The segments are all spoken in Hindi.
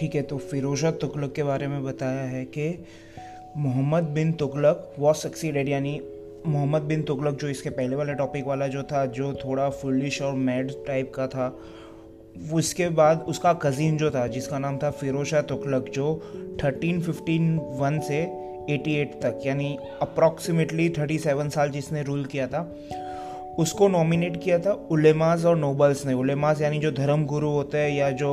ठीक है तो फिरोजा तुगलक के बारे में बताया है कि मोहम्मद बिन तुगलक वॉज़ सक्सीडेड यानी मोहम्मद बिन तुगलक जो इसके पहले वाला टॉपिक वाला जो था, जो थोड़ा फुलिश और मैड टाइप का था उसके बाद उसका कज़िन जो था, जिसका नाम था फिरोज तुगलक, जो थर्टीन फिफ्टीन वन से 88 तक, यानी अप्रॉक्सीमेटली 37 साल जिसने रूल किया था, उसको नॉमिनेट किया था उलेमाज और नोबल्स ने। उलेमाज यानी जो धर्म गुरु होते हैं या जो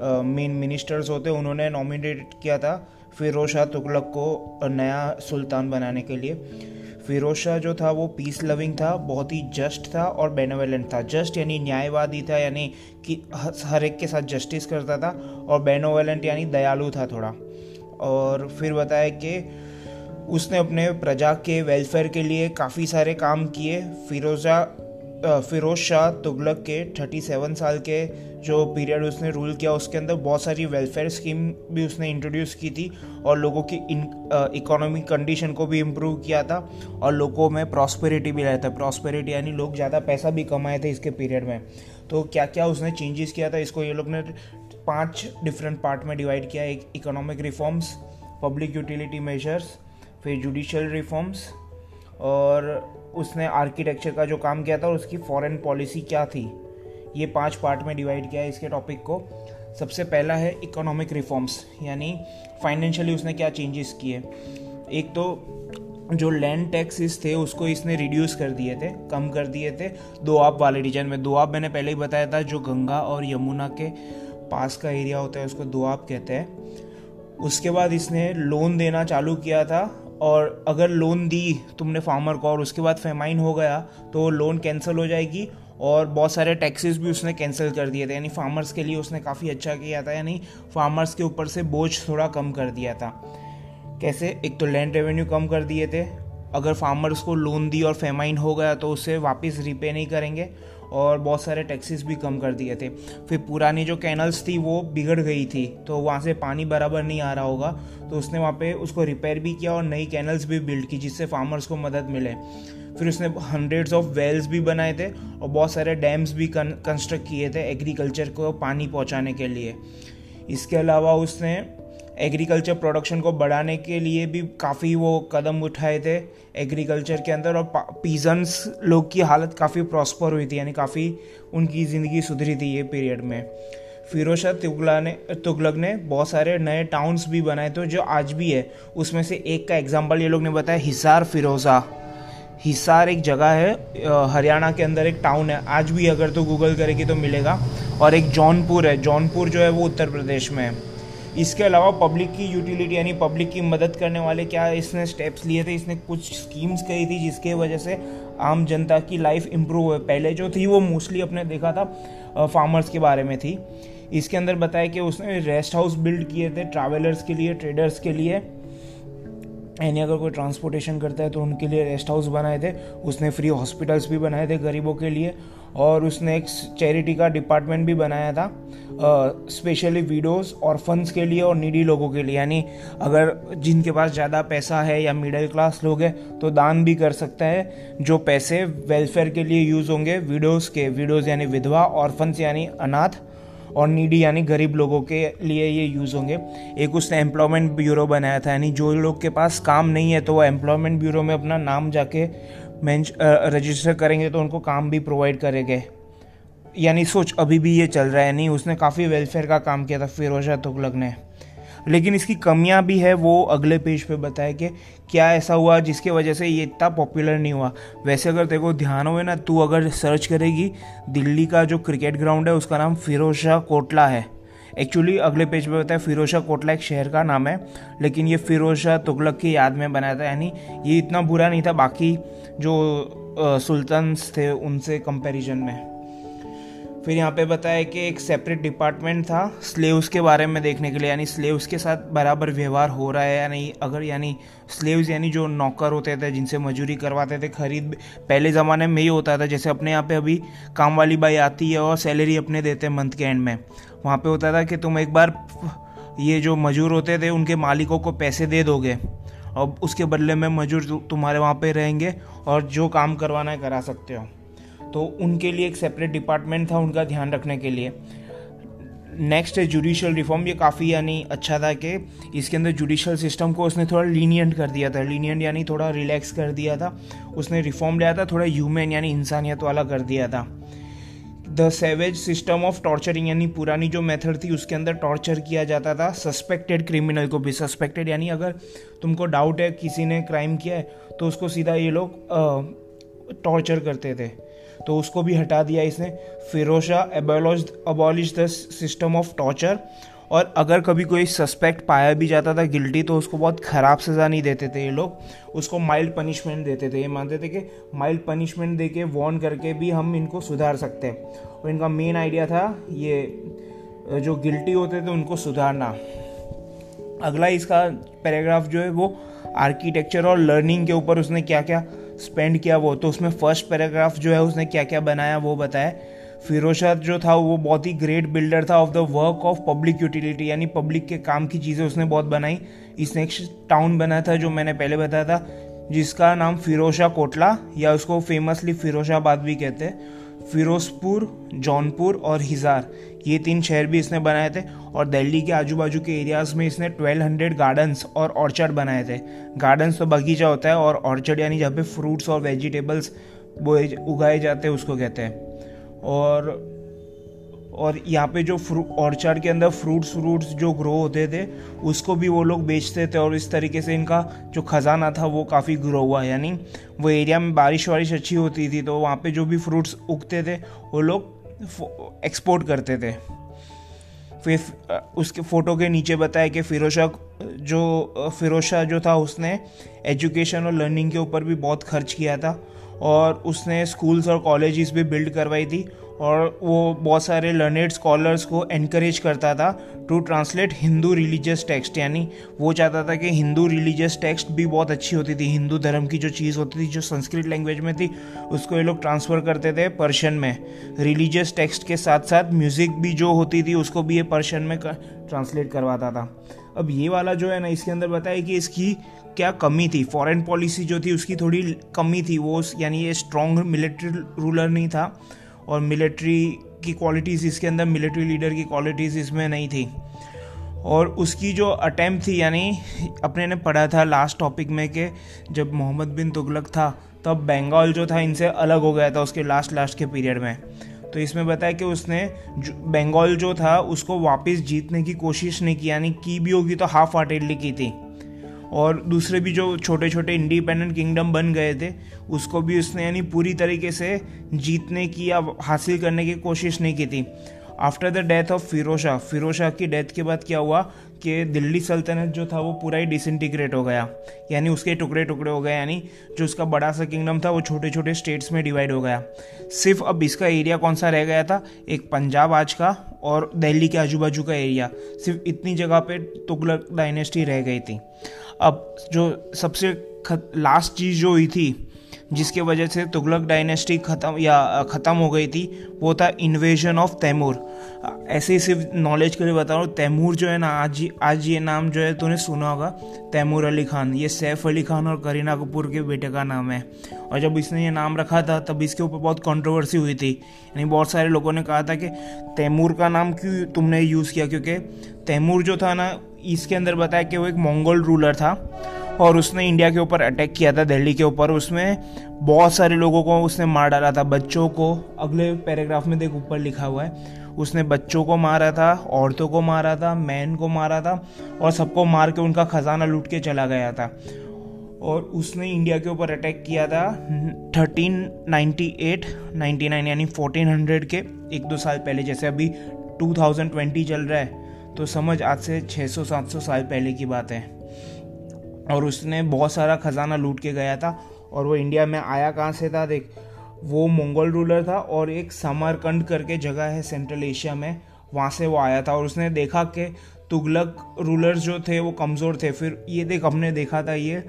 मेन मिनिस्टर्स होते, उन्होंने नॉमिनेट किया था फिरोज शाह तुगलक को नया सुल्तान बनाने के लिए। फिरोज शाह जो था, वो पीस लविंग था, बहुत ही जस्ट था और बेनोवेलेंट था। जस्ट यानी न्यायवादी था, यानी कि हर एक के साथ जस्टिस करता था और बेनोवेलेंट यानी दयालु था थोड़ा। और फिर बताया कि उसने अपने प्रजा के वेलफेयर के लिए काफ़ी सारे काम किए। फिरोजा फिरोज शाह तुगलक के 37 साल के जो पीरियड उसने रूल किया, उसके अंदर बहुत सारी वेलफेयर स्कीम भी उसने इंट्रोड्यूस की थी और लोगों की इकोनॉमिक कंडीशन को भी इम्प्रूव किया था और लोगों में प्रॉस्पेरिटी भी लाया था प्रॉस्पेरिटी यानी लोग ज़्यादा पैसा भी कमाए थे इसके पीरियड में। तो क्या क्या उसने चेंजेस किया था? इसको ये लोग ने पाँच डिफरेंट पार्ट में डिवाइड किया। एक economic reforms public utility measures फिर जुडिशल रिफॉर्म्स और उसने आर्किटेक्चर का जो काम किया था और उसकी फॉरेन पॉलिसी क्या थी? ये पाँच पार्ट में डिवाइड किया है इसके टॉपिक को। सबसे पहला है इकोनॉमिक रिफॉर्म्स यानी फाइनेंशियली उसने क्या चेंजेस किए? एक तो जो लैंड टैक्सेस थे, उसको इसने रिड्यूस कर दिए थे, कम कर दिए थे। दोआब वाले रीजन में दोआब मैंने पहले ही बताया था, जो गंगा और यमुना के पास का एरिया होता है, उसको दोआब कहते हैं। उसके बाद इसने लोन देना चालू किया था और अगर लोन दी तुमने फार्मर को और उसके बाद फेमाइन हो गया तो लोन कैंसिल हो जाएगी और बहुत सारे टैक्सेस भी उसने कैंसिल कर दिए थे। यानी फार्मर्स के लिए उसने काफ़ी अच्छा किया था, यानी फार्मर्स के ऊपर से बोझ थोड़ा कम कर दिया था। कैसे? एक तो लैंड रेवेन्यू कम कर दिए थे। अगर फार्मर्स को लोन दी और फेमाइन हो गया तो उसे वापस रीपे नहीं करेंगे। और बहुत सारे टैक्सेस भी कम कर दिए थे। फिर पुरानी जो कैनल्स थी, वो बिगड़ गई थी। तो वहाँ से पानी बराबर नहीं आ रहा होगा। तो उसने वहाँ पे उसको रिपेयर भी किया और नई कैनल्स भी बिल्ड की, जिससे फार्मर्स को मदद मिले। फिर उसने हंड्रेड्स ऑफ़ वेल्स भी बनाए थे और बहुत सारे डैम्स भी कंस्ट्रक्ट किए थे एग्रीकल्चर को पानी पहुँचाने के लिए। इसके अलावा उसने एग्रीकल्चर प्रोडक्शन को बढ़ाने के लिए भी काफ़ी वो कदम उठाए थे एग्रीकल्चर के अंदर और पीजन्स लोग की हालत काफ़ी प्रॉस्पर हुई थी, यानी काफ़ी उनकी ज़िंदगी सुधरी थी ये पीरियड में। फिरोज शाह तुगला ने, तुगलक ने बहुत सारे नए टाउन्स भी बनाए थे, जो आज भी है। उसमें से एक का एग्ज़ाम्पल ये लोग ने बताया, हिसार फिरोज़ा हिसार एक जगह है हरियाणा के अंदर एक टाउन है। आज भी अगर तो गूगल करेगी तो मिलेगा। और एक जौनपुर है। जौनपुर जो है वो उत्तर प्रदेश में है। इसके अलावा पब्लिक की यूटिलिटी यानी पब्लिक की मदद करने वाले क्या इसने स्टेप्स लिए थे? इसने कुछ स्कीम्स कही थी जिसके वजह से आम जनता की लाइफ इम्प्रूव हुए पहले जो थी वो मोस्टली अपने देखा था फार्मर्स के बारे में थी। इसके अंदर बताया कि उसने रेस्ट हाउस बिल्ड किए थे ट्रैवलर्स के लिए ट्रेडर्स के लिए। यानी अगर कोई ट्रांसपोर्टेशन करता है तो उनके लिए रेस्ट हाउस बनाए थे। उसने फ्री हॉस्पिटल्स भी बनाए थे गरीबों के लिए। और उसने एक चैरिटी का डिपार्टमेंट भी बनाया था स्पेशली वीडोज़ और फंड्स के लिए और नीडी लोगों के लिए। यानी अगर जिनके पास ज़्यादा पैसा है या मिडिल क्लास लोग हैं तो दान भी कर सकता है, जो पैसे वेलफेयर के लिए यूज़ होंगे वीडोज़ के। वीडोज़ यानी विधवा और फंड्स यानी अनाथ, और नीडी यानी गरीब लोगों के लिए ये यूज़ होंगे। एक उसने एम्प्लॉयमेंट ब्यूरो बनाया था, यानी जो लोग के पास काम नहीं है तो वो एम्प्लॉयमेंट ब्यूरो में अपना नाम जाके रजिस्टर करेंगे तो उनको काम भी प्रोवाइड करेंगे। यानी सोच, अभी भी ये चल रहा है, नहीं, उसने काफ़ी वेलफेयर का काम किया था फिरोजा तुगलक ने लेकिन इसकी कमियाँ भी है, वो अगले पेज पे बताया कि क्या ऐसा हुआ जिसके वजह से ये इतना पॉपुलर नहीं हुआ। वैसे अगर देखो ध्यान हुए ना, तू अगर सर्च करेगी, दिल्ली का जो क्रिकेट ग्राउंड है, उसका नाम फिरोज शाह कोटला है। एक्चुअली अगले पेज पे होता है फिरोशा कोटला एक शहर का नाम है, लेकिन ये फिरोशा तुगलक की याद में बनाया था, यानी ये इतना बुरा नहीं था, बाकी जो सुल्तान्स थे, उनसे कंपैरिजन में। फिर यहाँ पे बताया कि एक सेपरेट डिपार्टमेंट था स्लेव्स के बारे में देखने के लिए, यानी स्लेव्स के साथ बराबर व्यवहार हो रहा है या नहीं? अगर यानी स्लेव्स यानी जो नौकर होते थे, जिनसे मजूरी करवाते थे, खरीद, पहले ज़माने में ही होता था, जैसे अपने यहाँ पे अभी काम वाली बाई आती है और सैलरी अपने देते हैं मंथ के एंड में। वहाँ पे होता था कि तुम एक बार ये जो मजूर होते थे, उनके मालिकों को पैसे दे दोगे और उसके बदले में मजूर तुम्हारे वहाँ पे रहेंगे और जो काम करवाना है करा सकते हो। तो उनके लिए एक सेपरेट डिपार्टमेंट था उनका ध्यान रखने के लिए। नेक्स्ट है जुडिशल रिफॉर्म ये काफ़ी यानी अच्छा था कि इसके अंदर जुडिशल सिस्टम को उसने थोड़ा लीनियंट कर दिया था। लीनियंट यानी थोड़ा रिलैक्स कर दिया था। उसने रिफॉर्म लिया था, थोड़ा ह्यूमन यानी इंसानियत वाला कर दिया था। The savage system of torturing यानी पुरानी जो मेथड थी, उसके अंदर टॉर्चर किया जाता था। सस्पेक्टेड क्रिमिनल को भी। सस्पेक्टेड यानी अगर तुमको डाउट है, किसी ने क्राइम किया है तो उसको सीधा ये लोग टॉर्चर करते थे। तो उसको भी हटा दिया इसने। Firozshah abolish abolish the system of torture और अगर कभी कोई सस्पेक्ट पाया भी जाता था गिल्टी तो उसको बहुत ख़राब सज़ा नहीं देते थे ये लोग। उसको माइल्ड पनिशमेंट देते थे। ये मानते थे कि माइल्ड पनिशमेंट दे के वॉर्न करके भी हम इनको सुधार सकते हैं। और इनका मेन आइडिया था ये, जो गिल्टी होते थे उनको सुधारना। अगला इसका पैराग्राफ जो है वो आर्किटेक्चर और लर्निंग के ऊपर उसने क्या क्या स्पेंड किया वो तो उसमें फ़र्स्ट पैराग्राफ जो है, उसने क्या क्या बनाया वो बताया। फिरोशा जो था, वो बहुत ही ग्रेट बिल्डर था of the work of public utility यानी पब्लिक के काम की चीज़ें उसने बहुत बनाई। इसने एक टाउन बनाया था, जो मैंने पहले बताया था, जिसका नाम फिरोशा कोटला, या उसको फेमसली फिरोशाबाद भी कहते हैं। फिरोजपुर, जौनपुर और हिज़ार ये तीन शहर भी इसने बनाए थे और दिल्ली के आजू बाजू के एरियाज़ में इसने 1200 गार्डन्स और ऑर्चर्ड बनाए थे। गार्डन्स तो बगीचा होता है और ऑर्चर्ड यानी जहाँ पे फ्रूट्स और वेजिटेबल्स बोए उगाए जाते हैं, उसको कहते हैं। और और यहाँ पे जो फ्रू ऑर्चर्ड के अंदर फ्रूट्स फ्रूट्स जो ग्रो होते थे, उसको भी वो लोग बेचते थे और इस तरीके से इनका जो ख़जाना था वो काफ़ी ग्रो हुआ। यानी वो एरिया में बारिश वारिश अच्छी होती थी तो वहाँ पे जो भी फ्रूट्स उगते थे, वो लोग एक्सपोर्ट करते थे। फिर उसके फ़ोटो के नीचे बताया कि फिरोशा, जो फिरोशा जो था, उसने एजुकेशन और लर्निंग के ऊपर भी बहुत खर्च किया था। और उसने स्कूल्स और कॉलेजेस भी बिल्ड करवाई थी और वो बहुत सारे लर्नेड स्कॉलर्स को एनकरेज करता था to translate Hindu religious text यानी वो चाहता था कि हिंदू रिलीजियस टेक्स्ट भी बहुत अच्छी होती थी। हिंदू धर्म की जो चीज़ होती थी, जो संस्कृत लैंग्वेज में थी, उसको ये लोग ट्रांसफ़र करते थे पर्शियन में। रिलीजियस टेक्स्ट के साथ साथ म्यूज़िक भी जो होती थी, उसको भी ये पर्शियन में ट्रांसलेट करवाता था। अब ये वाला जो है ना, इसके अंदर बताया कि इसकी क्या कमी थी। फॉरेन पॉलिसी जो थी, उसकी थोड़ी कमी थी। वो यानी ये स्ट्रॉन्ग मिलिट्री रूलर नहीं था और मिलिट्री की क्वालिटीज़ इसके अंदर मिलिट्री लीडर की क्वालिटीज़ इसमें नहीं थी। और उसकी जो अटैम्प्ट थी, यानी अपने ने पढ़ा था लास्ट टॉपिक में कि जब मोहम्मद बिन तुगलक था, तब बंगाल जो था, इनसे अलग हो गया था उसके लास्ट लास्ट के पीरियड में। तो इसमें बताया कि उसने बंगाल जो था, उसको वापस जीतने की कोशिश नहीं की, यानी की भी होगी तो हाफ़ हार्टेडली की थी। और दूसरे भी जो छोटे छोटे इंडिपेंडेंट किंगडम बन गए थे, उसको भी उसने, यानी पूरी तरीके से जीतने की या हासिल करने की कोशिश नहीं की थी। After the death of Firozshah Firozshah की डेथ के बाद क्या हुआ? कि दिल्ली सल्तनत जो था वो पूरा ही डिसइंटीग्रेट हो गया। यानी उसके टुकड़े टुकड़े हो गए, यानी जो उसका बड़ा सा किंगडम था वो छोटे छोटे स्टेट्स में डिवाइड हो गया। सिर्फ़ अब इसका एरिया कौन सा रह गया था? एक पंजाब आज का और दिल्ली के आजू बाजू का एरिया सिर्फ़ इतनी जगह पे तुगलक डायनेस्टी रह गई थी। अब जो सबसे लास्ट चीज़ जो हुई थी जिसके वजह से तुगलक डायनेस्टी ख़त्म या ख़त्म हो गई थी, वो था इन्वेजन ऑफ़ तैमूर ऐसे ही सिर्फ़ नॉलेज के लिए बता रहा हूँ तैमूर जो है ना, आज आज ये नाम जो है, तूने सुना होगा तैमूर अली खान। ये सैफ अली खान और करीना कपूर के बेटे का नाम है। और जब इसने ये नाम रखा था, तब इसके ऊपर बहुत कंट्रोवर्सी हुई थी। यानी बहुत सारे लोगों ने कहा था कि तैमूर का नाम क्यों तुमने यूज़ किया? क्योंकि तैमूर जो था ना, इसके अंदर बताया कि वो एक मंगोल रूलर था। और उसने इंडिया के ऊपर अटैक किया था, दिल्ली के ऊपर। उसमें बहुत सारे लोगों को उसने मार डाला था। बच्चों को, अगले पैराग्राफ में देख, ऊपर लिखा हुआ है। उसने बच्चों को मारा था, औरतों को मारा था मैन को मारा था और सबको मार के उनका खजाना लूट के चला गया था। और उसने इंडिया के ऊपर अटैक किया था 1398 99 यानी 1400 के, एक दो साल पहले। जैसे अभी 2020 चल रहा है तो समझ आज से 600-700 साल पहले की बात है। और उसने बहुत सारा खजाना लूट के गया था और वो इंडिया में आया कहाँ से था देख, वो मंगोल रूलर था और एक समरकंड करके जगह है सेंट्रल एशिया में, वहाँ से वो आया था और उसने देखा कि तुगलक रूलर्स जो थे वो कमज़ोर थे। फिर ये देख, हमने देखा था ये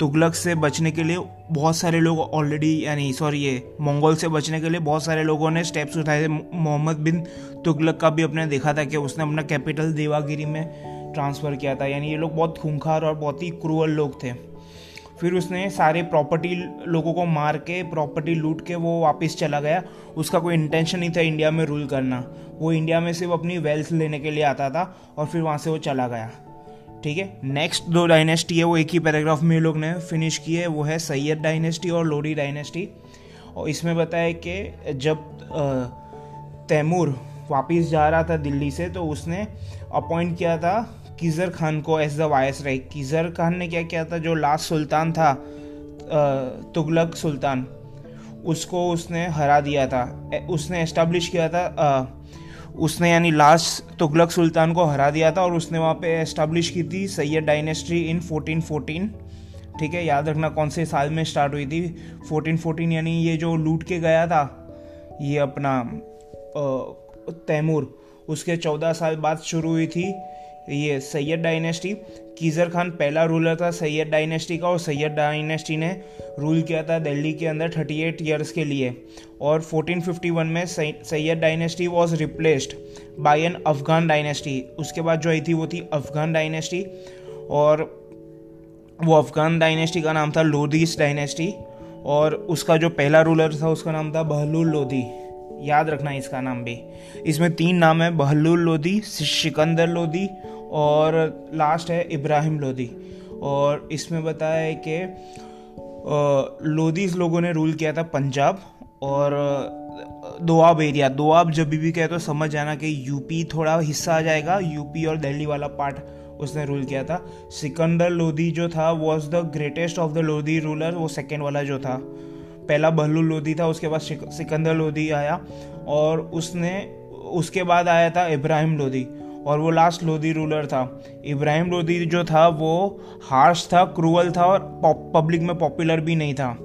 तुगलक से बचने के लिए बहुत सारे लोग ऑलरेडी यानी सॉरी ये मंगोल से बचने के लिए बहुत सारे लोगों ने स्टेप्स उठाए थे। मोहम्मद बिन तुगलक का भी अपने देखा था कि उसने अपना कैपिटल देवागिरी में ट्रांसफ़र किया था, यानी ये लोग बहुत खूंखार और बहुत ही क्रूअल लोग थे। फिर उसने सारे प्रॉपर्टी लोगों को मार के प्रॉपर्टी लूट के वो वापस चला गया। उसका कोई इंटेंशन नहीं था इंडिया में रूल करना। वो इंडिया में सिर्फ़ अपनी वेल्थ लेने के लिए आता था और फिर वहाँ से वो चला गया। ठीक है? नेक्स्ट दो डायनेस्टी है, वो एक ही पैराग्राफ में लोग ने फिनिश की है, वो है सैयद डायनेस्टी और लोडी डायनेस्टी और इसमें बताया कि जब तैमूर वापस जा रहा था दिल्ली से तो उसने अपॉइंट किया था किज़र खान को as the viceroy Khizr Khan ने क्या किया था? जो लास्ट सुल्तान था तुगलक सुल्तान, उसको उसने हरा दिया था। उसने एस्टेब्लिश किया था उसने यानी लास्ट तुगलक सुल्तान को हरा दिया था और उसने वहाँ पे एस्टेब्लिश की थी सैयद डायनेस्टी इन 1414 ठीक है, याद रखना कौन से साल में स्टार्ट हुई थी? 1414 यानी ये जो लूट के गया था, ये अपना तैमूर, उसके चौदह साल बाद शुरू हुई थी। ये सैयद डायनेस्टी, कीज़र खान पहला रूलर था सैयद डायनेस्टी का और सैयद डायनेस्टी ने रूल किया था दिल्ली के अंदर 38 ईयर्स के लिए। और 1451 में Sayyid dynasty was replaced by an Afghan dynasty उसके बाद जो आई थी वो थी अफगान डायनेस्टी और वो अफगान डायनेस्टी का नाम था लोधीस डायनेस्टी और उसका जो पहला रूलर था उसका नाम था बहलुल लोधी याद रखना इसका नाम भी। इसमें तीन नाम है बहलुल लोधी सिकंदर लोधी और लास्ट है इब्राहिम लोधी और इसमें बताया है कि लोधीस लोगों ने रूल किया था पंजाब और दोआब एरिया। दोआब जब भी कहे तो समझ जाना कि यूपी थोड़ा हिस्सा आ जाएगा। यूपी और दिल्ली वाला पार्ट उसने रूल किया था। सिकंदर लोधी जो था was the greatest of the Lodhi ruler वो सेकेंड वाला जो था। पहला बहलू लोधी था, उसके बाद सिकंदर लोधी आया और उसने, उसके बाद आया था इब्राहिम लोधी और वो लास्ट लोधी रूलर था। इब्राहिम लोधी जो था, वो हार्श था क्रूअल था और पब्लिक में पॉपुलर भी नहीं था।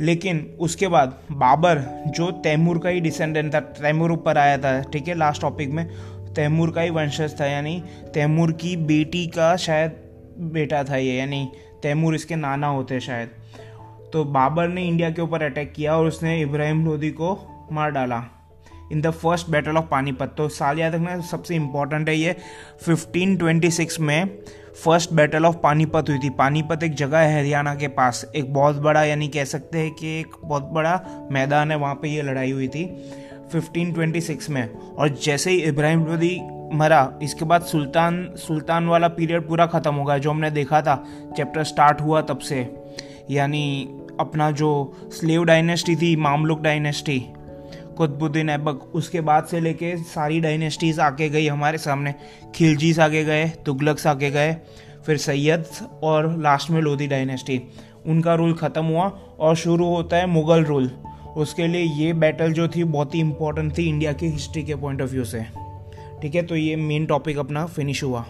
लेकिन उसके बाद बाबर, जो तैमूर का ही डिसेंडेंट था, तैमूर ऊपर आया था, ठीक है लास्ट टॉपिक में, तैमूर का ही वंशज था, यानी तैमूर की बेटी का शायद बेटा था ये, यानी तैमूर इसके नाना होते शायद। तो बाबर ने इंडिया के ऊपर अटैक किया और उसने इब्राहिम लोधी को मार डाला। In the first battle of Panipat. तो साल याद रखना, सबसे इंपॉर्टेंट है ये। 1526 में फ़र्स्ट बैटल ऑफ़ पानीपत हुई थी। पानीपत एक जगह है हरियाणा के पास। एक बहुत बड़ा, यानी कह सकते हैं कि एक बहुत बड़ा मैदान है, वहाँ पे ये लड़ाई हुई थी 1526 में। और जैसे ही इब्राहिम लोधी मरा, इसके बाद सुल्तान सुल्तान वाला पीरियड पूरा ख़त्म हो गया, जो हमने देखा था। चैप्टर स्टार्ट हुआ तब से। यानी अपना जो स्लेव डायनेस्टी थी मामलुक डायनेस्टी कुतुबुद्दीन ऐबक उसके बाद से लेके सारी डायनेस्टीज़ आके गई हमारे सामने। खिलजीस आगे गए, तुगलक्स आगे गए, फिर सैयद और लास्ट में लोधी डायनेस्टी उनका रूल ख़त्म हुआ और शुरू होता है मुग़ल रूल उसके लिए ये बैटल जो थी बहुत ही इंपॉर्टेंट थी इंडिया की हिस्ट्री के पॉइंट ऑफ़ व्यू से। ठीक है तो ये मेन टॉपिक अपना फिनिश हुआ।